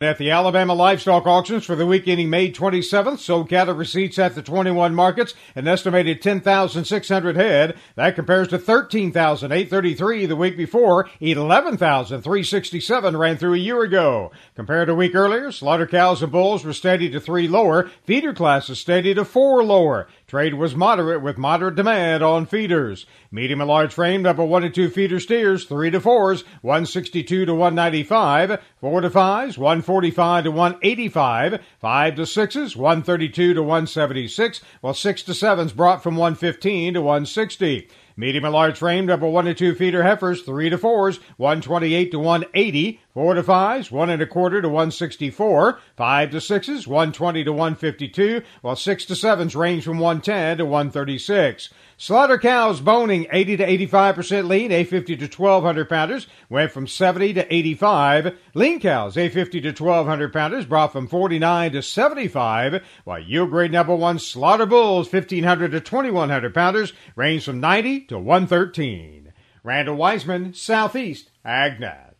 At the Alabama livestock auctions for the week ending May 27th, sold cattle receipts at the 21 markets, an estimated 10,600 head. That compares to 13,833 the week before. 11,367 ran through a year ago. Compared to a week earlier, slaughter cows and bulls were steady to three lower, feeder classes steady to four lower. Trade was moderate with moderate demand on feeders. Medium and large frame number one and two feeder steers, three to fours, 162 to 195, four to fives, 145 to 185, five to sixes, 132 to 176, while six to sevens brought from 115 to 160. Medium and large frame, number one to two feeder heifers, three to fours, 128 to 180, four to fives, one and a quarter to 164, five to sixes, 120 to 152, while six to sevens range from 110 to 136. Slaughter cows boning 80 to 85% lean, A50 to 1200 pounders, went from 70 to 85. Lean cows, A50 to 1200 pounders, brought from 49 to 75, while yield grade number one slaughter bulls, 1500 to 2100 pounders, range from 90 to 113. Randall Wiseman, Southeast AgNet.